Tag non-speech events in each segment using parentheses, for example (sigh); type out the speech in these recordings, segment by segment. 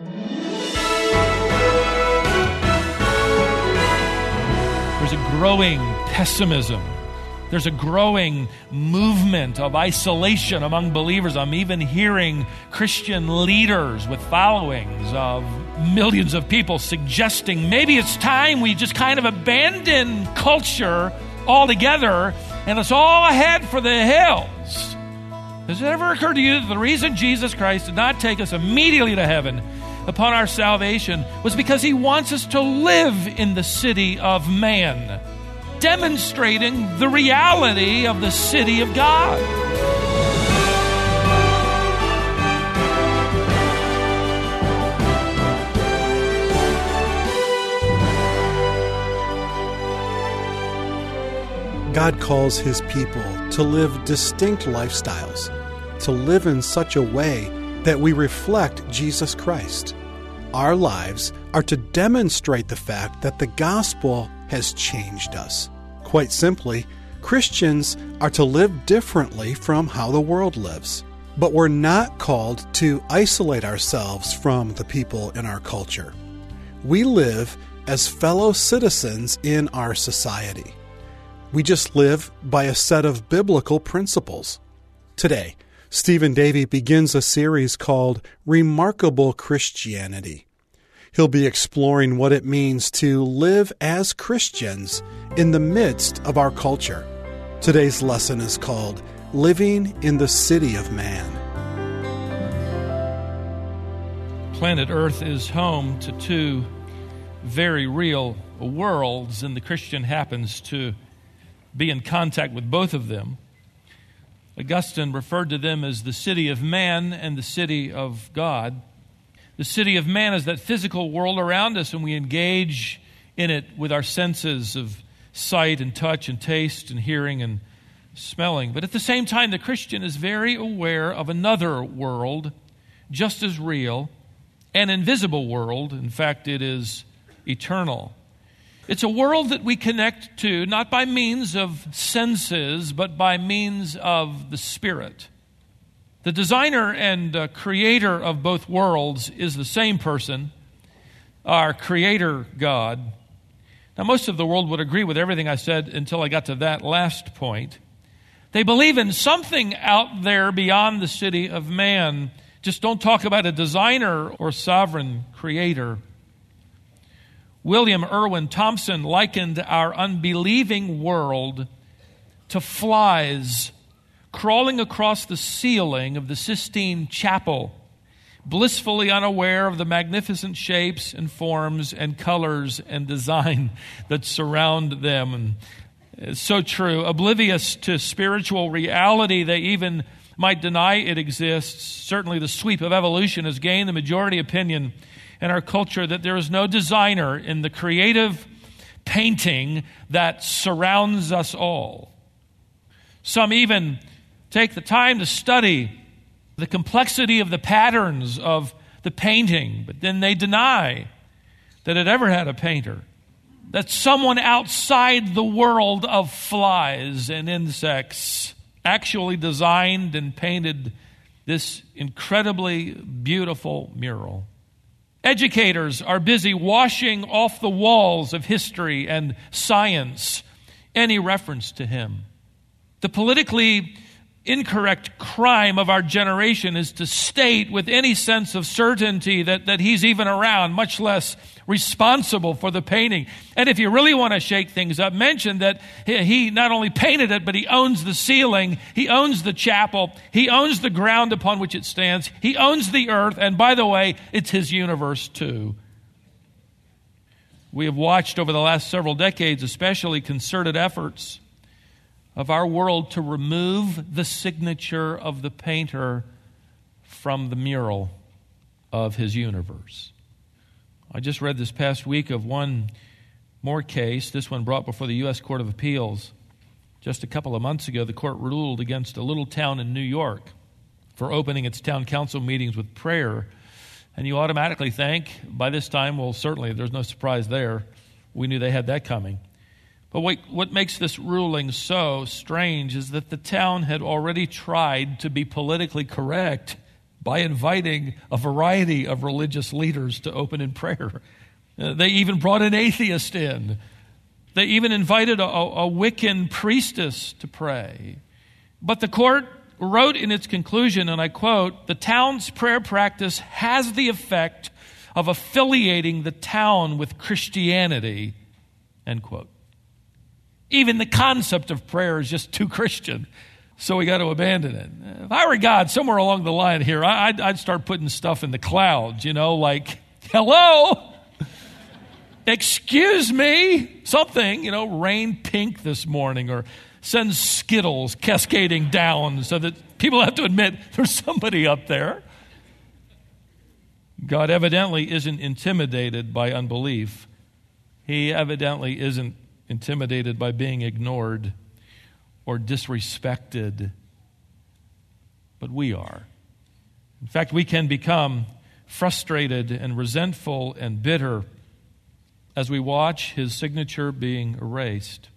There's a growing pessimism. There's a growing movement of isolation among believers. I'm even hearing Christian leaders with followings of millions of people suggesting maybe it's time we just kind of abandon culture altogether and it's all ahead for the hills. Has it ever occurred to you that the reason Jesus Christ did not take us immediately to heaven upon our salvation was because he wants us to live in the city of man, demonstrating the reality of the city of God. God calls his people to live distinct lifestyles, to live in such a way that we reflect Jesus Christ. Our lives are to demonstrate the fact that the gospel has changed us. Quite simply, Christians are to live differently from how the world lives. But we're not called to isolate ourselves from the people in our culture. We live as fellow citizens in our society. We just live by a set of biblical principles. Today, Stephen Davey begins a series called Remarkable Christianity. He'll be exploring what it means to live as Christians in the midst of our culture. Today's lesson is called Living in the City of Man. Planet Earth is home to two very real worlds, and the Christian happens to be in contact with both of them. Augustine referred to them as the city of man and the city of God. The city of man is that physical world around us, and we engage in it with our senses of sight and touch and taste and hearing and smelling. But at the same time, the Christian is very aware of another world, just as real, an invisible world. In fact, it is eternal. It's a world that we connect to not by means of senses, but by means of the Spirit. The designer and uh, creator of both worlds is the same person, our creator God. Now, most of the world would agree with everything I said until I got to that last point. They believe in something out there beyond the city of man. Just don't talk about a designer or sovereign creator. William Irwin Thompson likened our unbelieving world to flies crawling across the ceiling of the Sistine Chapel, blissfully unaware of the magnificent shapes and forms and colors and design that surround them. It's so true. Oblivious to spiritual reality, they even might deny it exists. Certainly, the sweep of evolution has gained the majority opinion in our culture that there is no designer in the creative painting that surrounds us all. Some even take the time to study the complexity of the patterns of the painting, but then they deny that it ever had a painter. That someone outside the world of flies and insects actually designed and painted this incredibly beautiful mural. Educators are busy washing off the walls of history and science any reference to him. The politically incorrect crime of our generation is to state with any sense of certainty that, that he's even around, much less responsible for the painting. And if you really want to shake things up, mention that he not only painted it, but he owns the ceiling, he owns the chapel, he owns the ground upon which it stands, he owns the earth, and by the way, it's his universe too. We have watched over the last several decades, especially concerted efforts of our world to remove the signature of the painter from the mural of his universe. I just read this past week of one more case, this one brought before the U.S. Court of Appeals. Just a couple of months ago, the court ruled against a little town in New York for opening its town council meetings with prayer. And you automatically think, by this time, well, certainly there's no surprise there. We knew they had that coming. But what, what makes this ruling so strange is that the town had already tried to be politically correct by inviting a variety of religious leaders to open in prayer. Uh, they even brought an atheist in. They even invited a, a Wiccan priestess to pray. But the court wrote in its conclusion, and I quote, the town's prayer practice has the effect of affiliating the town with Christianity, end quote. Even the concept of prayer is just too Christian, so we got to abandon it. If I were God, somewhere along the line here, I'd, I'd start putting stuff in the clouds, you know, like, hello, excuse me, something, you know, rain pink this morning, or send Skittles cascading down so that people have to admit there's somebody up there. God evidently isn't intimidated by unbelief. He evidently isn't intimidated by being ignored or disrespected. But we are. In fact, we can become frustrated and resentful and bitter as we watch his signature being erased.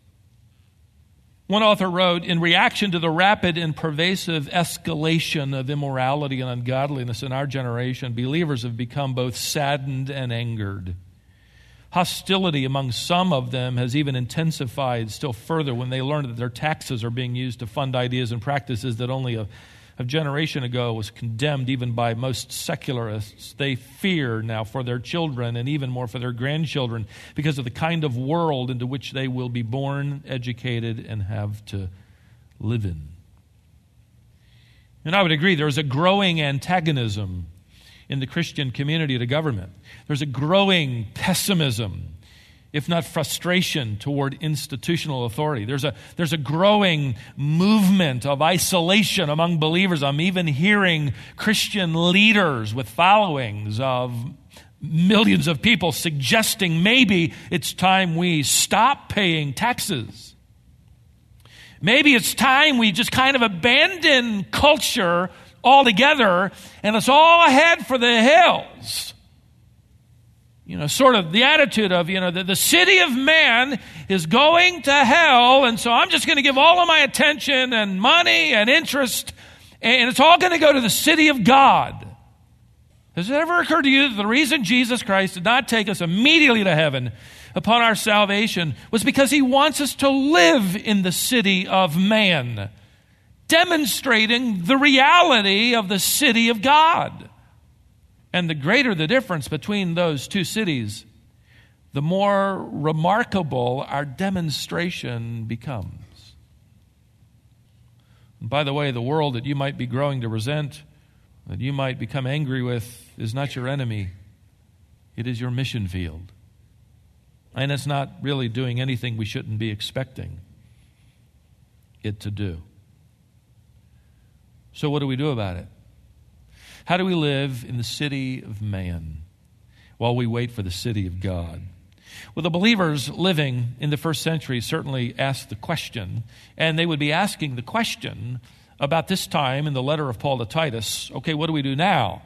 One author wrote In reaction to the rapid and pervasive escalation of immorality and ungodliness in our generation, believers have become both saddened and angered. Hostility among some of them has even intensified still further when they learn that their taxes are being used to fund ideas and practices that only a, a generation ago was condemned even by most secularists. They fear now for their children and even more for their grandchildren because of the kind of world into which they will be born, educated, and have to live in. And I would agree, there is a growing antagonism in the Christian community to government. There's a growing pessimism, if not frustration, toward institutional authority. There's a, there's a growing movement of isolation among believers. I'm even hearing Christian leaders with followings of millions of people suggesting maybe it's time we stop paying taxes. Maybe it's time we just kind of abandon culture altogether and it's all ahead for the hills. You know, sort of the attitude of, you know, the, the city of man is going to hell, and so I'm just going to give all of my attention and money and interest, and it's all going to go to the city of God. Has it ever occurred to you that the reason Jesus Christ did not take us immediately to heaven upon our salvation was because he wants us to live in the city of man? Demonstrating the reality of the city of God. And the greater the difference between those two cities, the more remarkable our demonstration becomes. And by the way, the world that you might be growing to resent, that you might become angry with, is not your enemy, it is your mission field. And it's not really doing anything we shouldn't be expecting it to do. So, what do we do about it? How do we live in the city of man while we wait for the city of God? Well, the believers living in the first century certainly asked the question, and they would be asking the question about this time in the letter of Paul to Titus okay, what do we do now?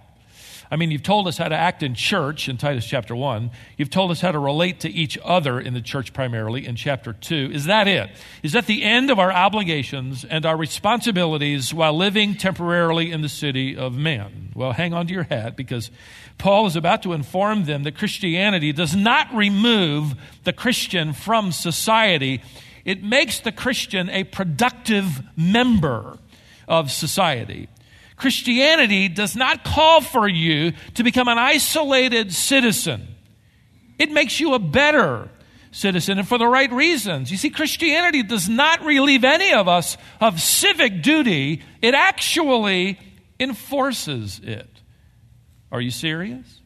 I mean, you've told us how to act in church in Titus chapter 1. You've told us how to relate to each other in the church primarily in chapter 2. Is that it? Is that the end of our obligations and our responsibilities while living temporarily in the city of man? Well, hang on to your hat because Paul is about to inform them that Christianity does not remove the Christian from society, it makes the Christian a productive member of society. Christianity does not call for you to become an isolated citizen. It makes you a better citizen and for the right reasons. You see, Christianity does not relieve any of us of civic duty, it actually enforces it. Are you serious?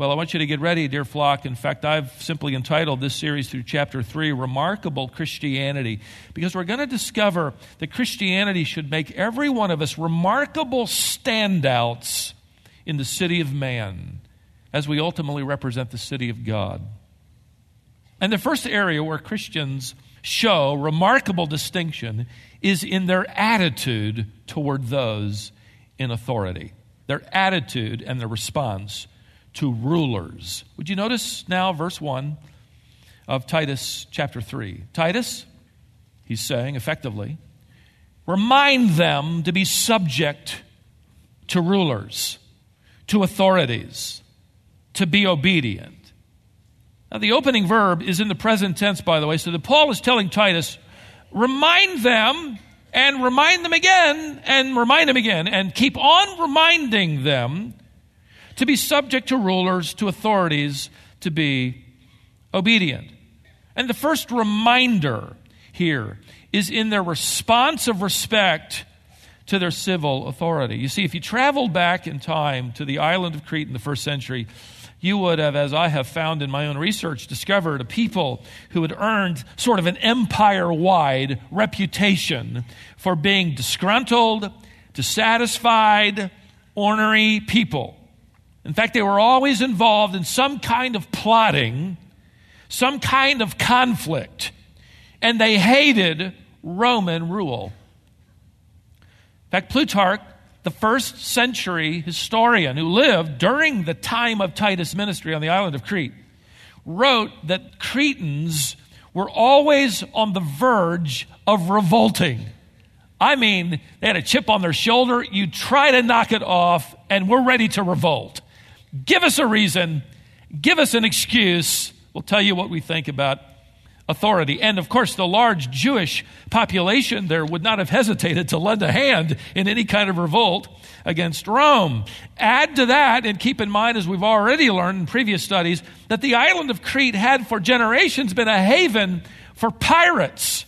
Well, I want you to get ready, dear flock. In fact, I've simply entitled this series through chapter 3, Remarkable Christianity, because we're going to discover that Christianity should make every one of us remarkable standouts in the city of man as we ultimately represent the city of God. And the first area where Christians show remarkable distinction is in their attitude toward those in authority. Their attitude and their response to rulers. Would you notice now verse 1 of Titus chapter 3? Titus, he's saying effectively, remind them to be subject to rulers, to authorities, to be obedient. Now, the opening verb is in the present tense, by the way, so that Paul is telling Titus, remind them and remind them again and remind them again and keep on reminding them to be subject to rulers, to authorities, to be obedient. And the first reminder here is in their response of respect to their civil authority. You see, if you traveled back in time to the island of Crete in the first century, you would have, as I have found in my own research, discovered a people who had earned sort of an empire wide reputation for being disgruntled, dissatisfied, ornery people. In fact, they were always involved in some kind of plotting, some kind of conflict, and they hated Roman rule. In fact, Plutarch the first century historian who lived during the time of Titus' ministry on the island of Crete, wrote that Cretans were always on the verge of revolting. I mean, they had a chip on their shoulder. You try to knock it off, and we're ready to revolt. Give us a reason, give us an excuse. We'll tell you what we think about authority. And of course, the large Jewish population there would not have hesitated to lend a hand in any kind of revolt against Rome. Add to that, and keep in mind, as we've already learned in previous studies, that the island of Crete had for generations been a haven for pirates.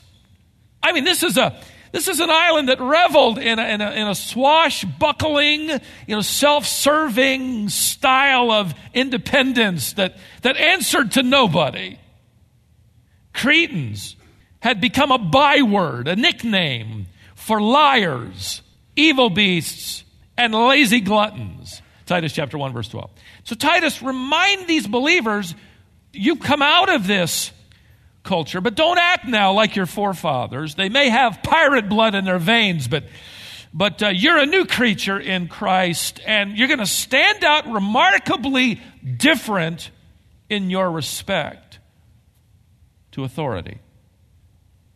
I mean, this is a this is an island that reveled in a, in a, in a swashbuckling, you know, self-serving style of independence that, that answered to nobody. Cretans had become a byword, a nickname for liars, evil beasts, and lazy gluttons. Titus chapter 1, verse 12. So, Titus, remind these believers you come out of this culture, but don't act now like your forefathers. They may have pirate blood in their veins, but, but uh, you're a new creature in Christ, and you're going to stand out remarkably different in your respect to authority.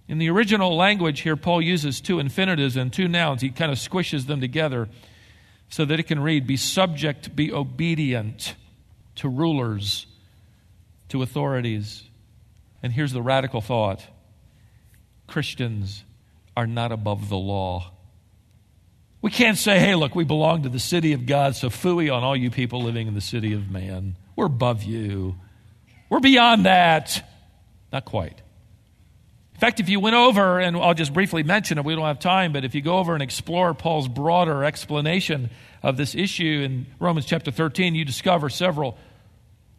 In the original language here, Paul uses two infinitives and two nouns. He kind of squishes them together so that it can read Be subject, be obedient to rulers, to authorities. And here's the radical thought Christians are not above the law. We can't say, hey, look, we belong to the city of God, so fooey on all you people living in the city of man. We're above you. We're beyond that. Not quite. In fact, if you went over, and I'll just briefly mention it, we don't have time, but if you go over and explore Paul's broader explanation of this issue in Romans chapter 13, you discover several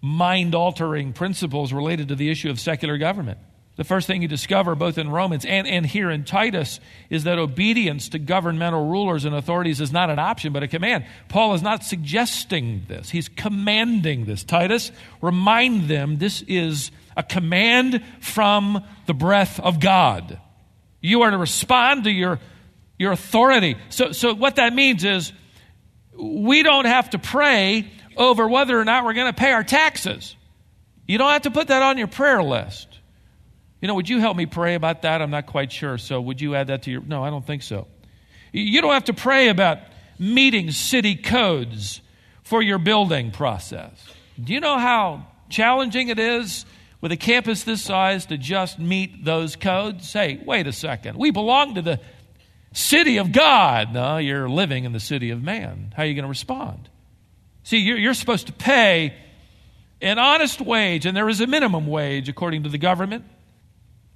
mind altering principles related to the issue of secular government. The first thing you discover, both in Romans and, and here in Titus, is that obedience to governmental rulers and authorities is not an option, but a command. Paul is not suggesting this, he's commanding this. Titus, remind them this is a command from the breath of God. You are to respond to your, your authority. So, so, what that means is we don't have to pray over whether or not we're going to pay our taxes. You don't have to put that on your prayer list. You know, would you help me pray about that? I'm not quite sure. So, would you add that to your. No, I don't think so. You don't have to pray about meeting city codes for your building process. Do you know how challenging it is with a campus this size to just meet those codes? Hey, wait a second. We belong to the city of God. No, you're living in the city of man. How are you going to respond? See, you're, you're supposed to pay an honest wage, and there is a minimum wage according to the government.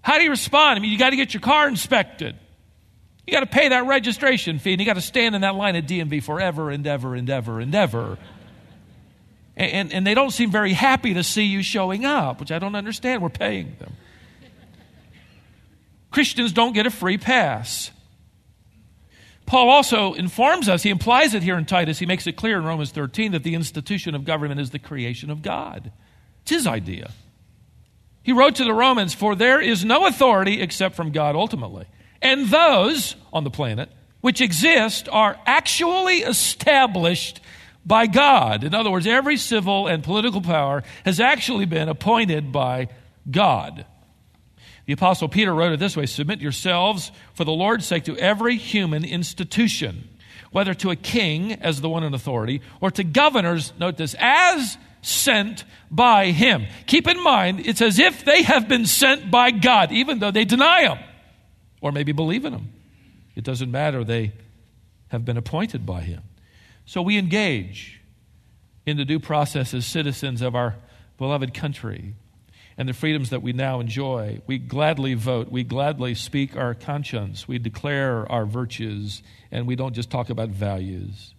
How do you respond? I mean, you got to get your car inspected. You got to pay that registration fee, and you got to stand in that line at DMV forever and ever and ever and ever. And, and, and they don't seem very happy to see you showing up, which I don't understand. We're paying them. Christians don't get a free pass. Paul also informs us, he implies it here in Titus, he makes it clear in Romans 13 that the institution of government is the creation of God. It's his idea. He wrote to the Romans, For there is no authority except from God ultimately. And those on the planet which exist are actually established by God. In other words, every civil and political power has actually been appointed by God. The Apostle Peter wrote it this way Submit yourselves for the Lord's sake to every human institution, whether to a king as the one in authority or to governors, note this, as sent by him. Keep in mind, it's as if they have been sent by God, even though they deny him or maybe believe in him. It doesn't matter, they have been appointed by him. So we engage in the due process as citizens of our beloved country and the freedoms that we now enjoy. We gladly vote, we gladly speak our conscience, we declare our virtues, and we don't just talk about values.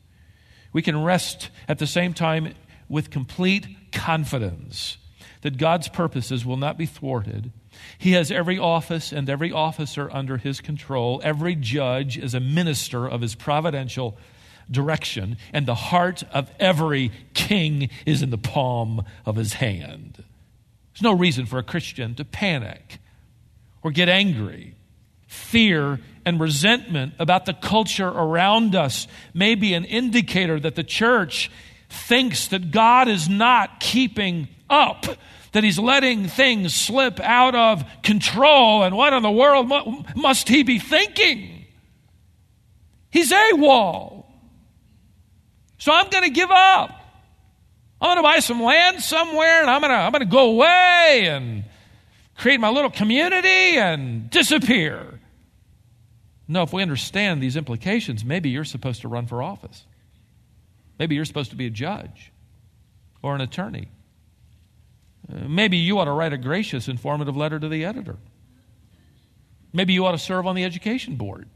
We can rest at the same time with complete confidence that God's purposes will not be thwarted. He has every office and every officer under his control. Every judge is a minister of his providential direction, and the heart of every king is in the palm of his hand. There's no reason for a Christian to panic or get angry. Fear and resentment about the culture around us may be an indicator that the church thinks that God is not keeping up, that He's letting things slip out of control. And what in the world must He be thinking? He's AWOL. So I'm going to give up. I'm going to buy some land somewhere and I'm going to, I'm going to go away and create my little community and disappear. No, if we understand these implications, maybe you're supposed to run for office. Maybe you're supposed to be a judge or an attorney. Uh, maybe you ought to write a gracious, informative letter to the editor. Maybe you ought to serve on the education board.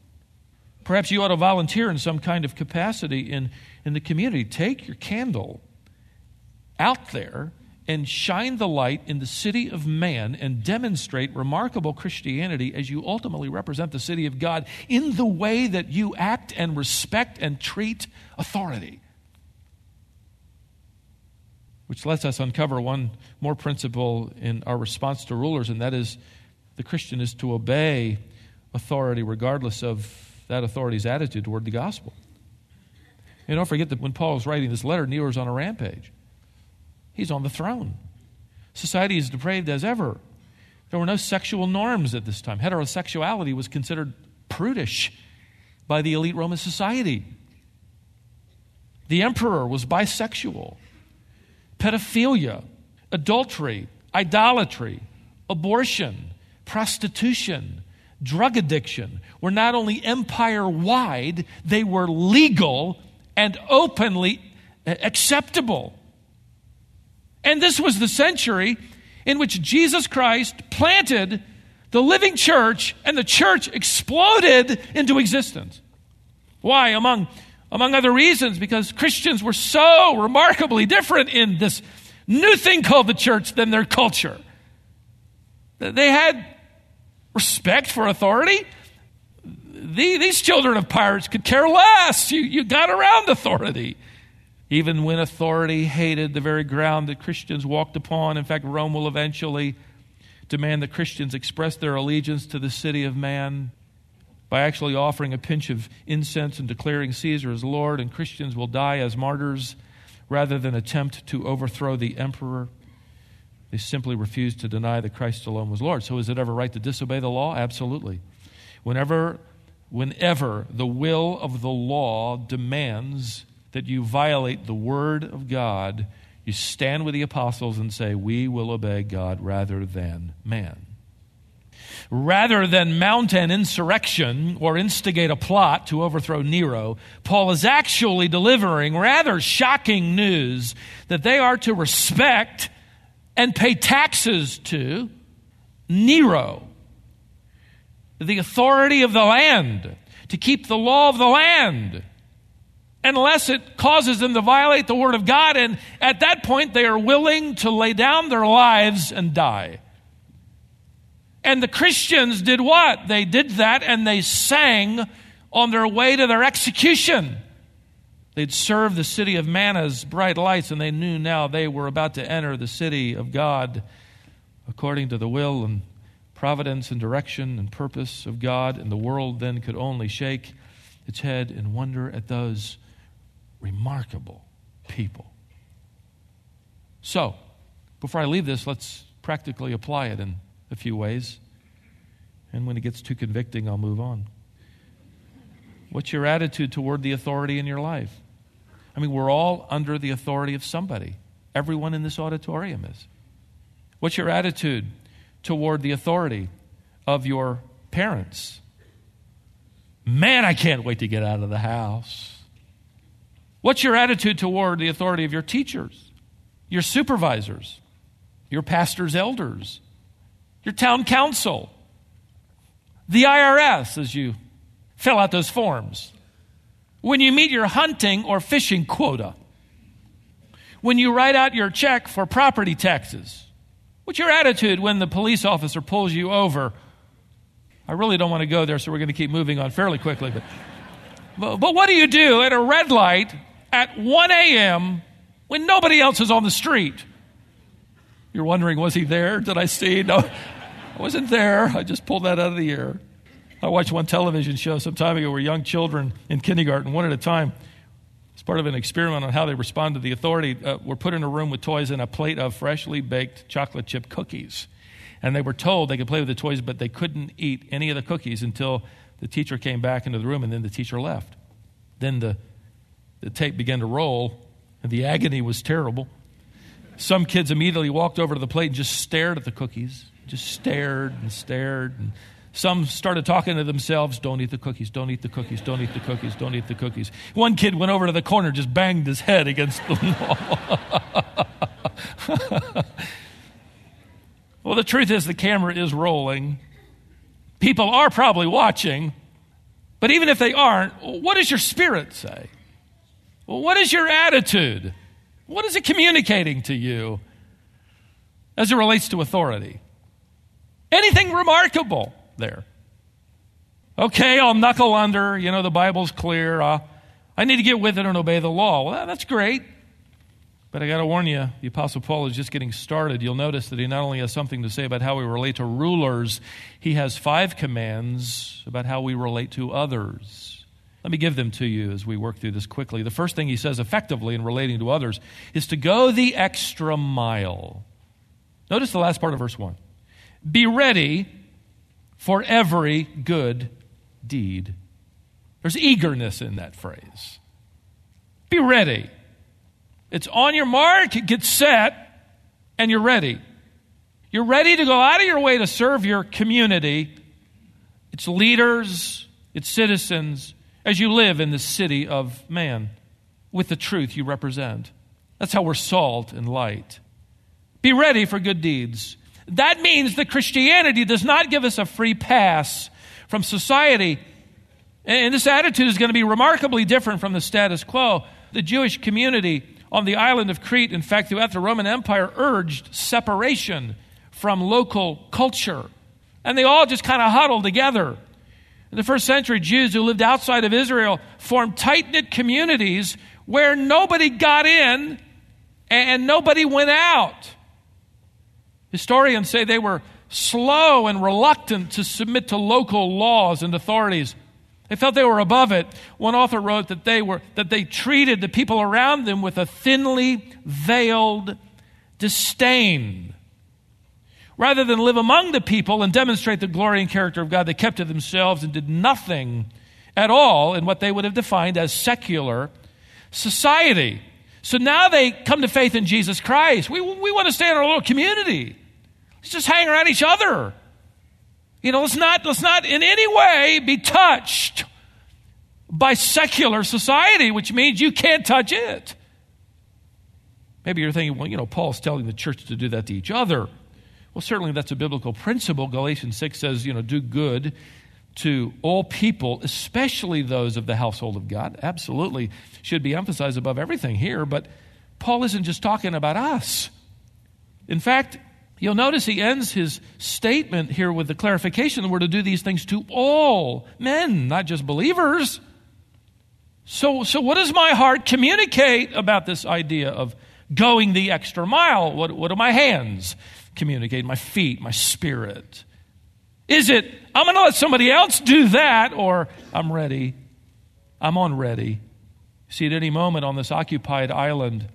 Perhaps you ought to volunteer in some kind of capacity in, in the community. Take your candle out there and shine the light in the city of man and demonstrate remarkable Christianity as you ultimately represent the city of God in the way that you act and respect and treat authority. Which lets us uncover one more principle in our response to rulers, and that is the Christian is to obey authority regardless of that authority's attitude toward the gospel. And don't forget that when Paul was writing this letter, Nero was on a rampage. He's on the throne. Society is depraved as ever. There were no sexual norms at this time. Heterosexuality was considered prudish by the elite Roman society. The emperor was bisexual. Pedophilia, adultery, idolatry, abortion, prostitution, drug addiction were not only empire wide, they were legal and openly acceptable. And this was the century in which Jesus Christ planted the living church, and the church exploded into existence. Why? Among, among other reasons, because Christians were so remarkably different in this new thing called the church than their culture. They had respect for authority. These children of pirates could care less. You, you got around authority even when authority hated the very ground that Christians walked upon. In fact, Rome will eventually demand that Christians express their allegiance to the city of man by actually offering a pinch of incense and declaring Caesar as Lord, and Christians will die as martyrs rather than attempt to overthrow the emperor. They simply refuse to deny that Christ alone was Lord. So, is it ever right to disobey the law? Absolutely. Whenever, whenever the will of the law demands that you violate the word of God, you stand with the apostles and say, We will obey God rather than man. Rather than mount an insurrection or instigate a plot to overthrow Nero, Paul is actually delivering rather shocking news that they are to respect and pay taxes to Nero, the authority of the land, to keep the law of the land unless it causes them to violate the Word of God. And at that point, they are willing to lay down their lives and die. And the Christians did what? They did that and they sang on their way to their execution. They'd served the city of manna's bright lights, and they knew now they were about to enter the city of God according to the will and providence and direction and purpose of God. And the world then could only shake its head in wonder at those remarkable people. So, before I leave this, let's practically apply it in a few ways. And when it gets too convicting, I'll move on. What's your attitude toward the authority in your life? I mean, we're all under the authority of somebody. Everyone in this auditorium is. What's your attitude toward the authority of your parents? Man, I can't wait to get out of the house. What's your attitude toward the authority of your teachers, your supervisors, your pastor's elders, your town council, the IRS as you fill out those forms? When you meet your hunting or fishing quota? When you write out your check for property taxes? What's your attitude when the police officer pulls you over? I really don't want to go there, so we're going to keep moving on fairly quickly. But, but, but what do you do at a red light at 1 a.m. when nobody else is on the street? You're wondering, was he there? Did I see? No, I wasn't there. I just pulled that out of the air. I watched one television show some time ago where young children in kindergarten, one at a time, as part of an experiment on how they respond to the authority, uh, were put in a room with toys and a plate of freshly baked chocolate chip cookies. And they were told they could play with the toys, but they couldn't eat any of the cookies until the teacher came back into the room and then the teacher left. Then the, the tape began to roll, and the agony was terrible. Some kids immediately walked over to the plate and just stared at the cookies, just stared and stared. And some started talking to themselves, don't eat the cookies, don't eat the cookies, don't eat the cookies, don't eat the cookies. One kid went over to the corner, just banged his head against the wall. (laughs) well, the truth is, the camera is rolling. People are probably watching. But even if they aren't, what does your spirit say? What is your attitude? What is it communicating to you as it relates to authority? Anything remarkable? there. Okay, I'll knuckle under. You know, the Bible's clear. Uh, I need to get with it and obey the law. Well, that's great. But I got to warn you, the Apostle Paul is just getting started. You'll notice that he not only has something to say about how we relate to rulers, he has five commands about how we relate to others. Let me give them to you as we work through this quickly. The first thing he says effectively in relating to others is to go the extra mile. Notice the last part of verse 1. Be ready for every good deed. There's eagerness in that phrase. Be ready. It's on your mark, get set, and you're ready. You're ready to go out of your way to serve your community, its leaders, its citizens, as you live in the city of man with the truth you represent. That's how we're salt and light. Be ready for good deeds. That means that Christianity does not give us a free pass from society. And this attitude is going to be remarkably different from the status quo. The Jewish community on the island of Crete, in fact, throughout the Roman Empire, urged separation from local culture. And they all just kind of huddled together. In the first century, Jews who lived outside of Israel formed tight knit communities where nobody got in and nobody went out. Historians say they were slow and reluctant to submit to local laws and authorities. They felt they were above it. One author wrote that they were that they treated the people around them with a thinly veiled disdain. Rather than live among the people and demonstrate the glory and character of God, they kept to themselves and did nothing at all in what they would have defined as secular society. So now they come to faith in Jesus Christ. We, we want to stay in our little community. Let's just hang around each other. You know, let's not, let's not in any way be touched by secular society, which means you can't touch it. Maybe you're thinking, well, you know, Paul's telling the church to do that to each other. Well, certainly that's a biblical principle. Galatians 6 says, you know, do good to all people, especially those of the household of God. Absolutely should be emphasized above everything here, but Paul isn't just talking about us. In fact, you'll notice he ends his statement here with the clarification that we're to do these things to all men, not just believers. So, so what does my heart communicate about this idea of going the extra mile? What, what do my hands communicate? My feet, my spirit? Is it, I'm going to let somebody else do that, or I'm ready? I'm on ready. See, at any moment on this occupied island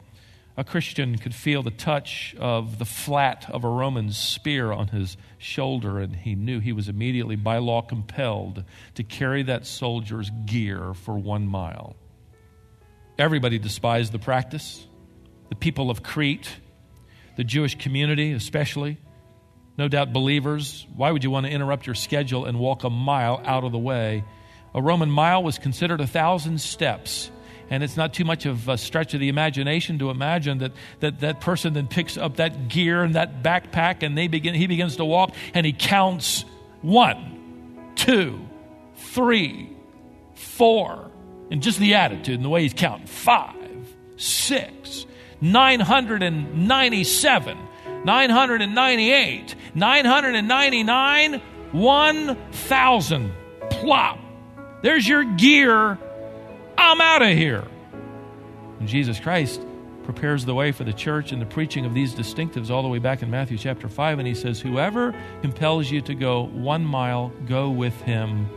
a Christian could feel the touch of the flat of a Roman spear on his shoulder, and he knew he was immediately, by law, compelled to carry that soldier's gear for one mile. Everybody despised the practice. The people of Crete, the Jewish community especially, no doubt believers. Why would you want to interrupt your schedule and walk a mile out of the way? A Roman mile was considered a thousand steps and it's not too much of a stretch of the imagination to imagine that that, that person then picks up that gear and that backpack and they begin, he begins to walk and he counts one, two, three, four. And just the attitude and the way he's counting five, six, 997, 998, 999, 1,000. Plop. There's your gear I'm out of here. And Jesus Christ prepares the way for the church in the preaching of these distinctives all the way back in Matthew chapter 5. And he says, Whoever compels you to go one mile, go with him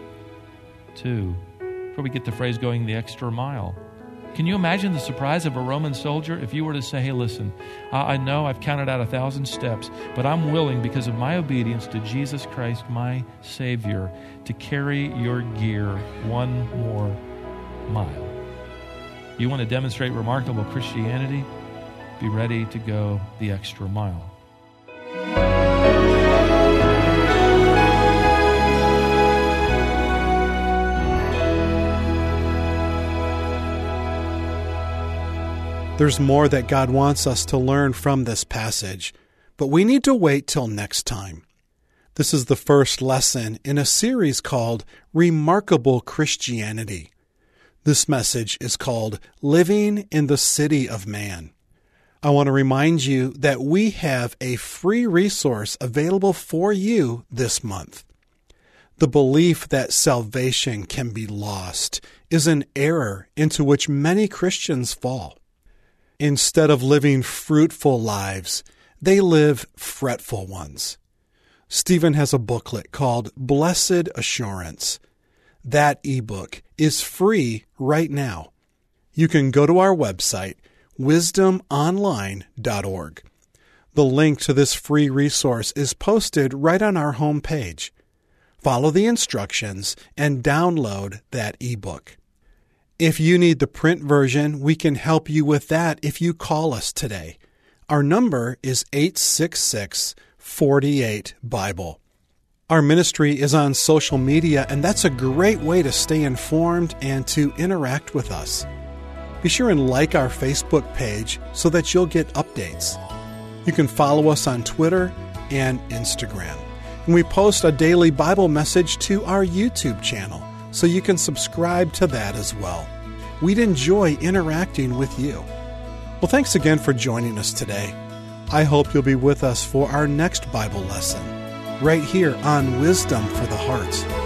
two. Where we get the phrase going the extra mile. Can you imagine the surprise of a Roman soldier if you were to say, Hey, listen, I know I've counted out a thousand steps, but I'm willing, because of my obedience to Jesus Christ, my Savior, to carry your gear one more mile. You want to demonstrate remarkable Christianity? Be ready to go the extra mile. There's more that God wants us to learn from this passage, but we need to wait till next time. This is the first lesson in a series called Remarkable Christianity. This message is called Living in the City of Man. I want to remind you that we have a free resource available for you this month. The belief that salvation can be lost is an error into which many Christians fall. Instead of living fruitful lives, they live fretful ones. Stephen has a booklet called Blessed Assurance that ebook is free right now. You can go to our website, wisdomonline.org. The link to this free resource is posted right on our home page. Follow the instructions and download that ebook. If you need the print version, we can help you with that if you call us today. Our number is 866 48 Bible. Our ministry is on social media, and that's a great way to stay informed and to interact with us. Be sure and like our Facebook page so that you'll get updates. You can follow us on Twitter and Instagram. And we post a daily Bible message to our YouTube channel, so you can subscribe to that as well. We'd enjoy interacting with you. Well, thanks again for joining us today. I hope you'll be with us for our next Bible lesson right here on Wisdom for the Heart.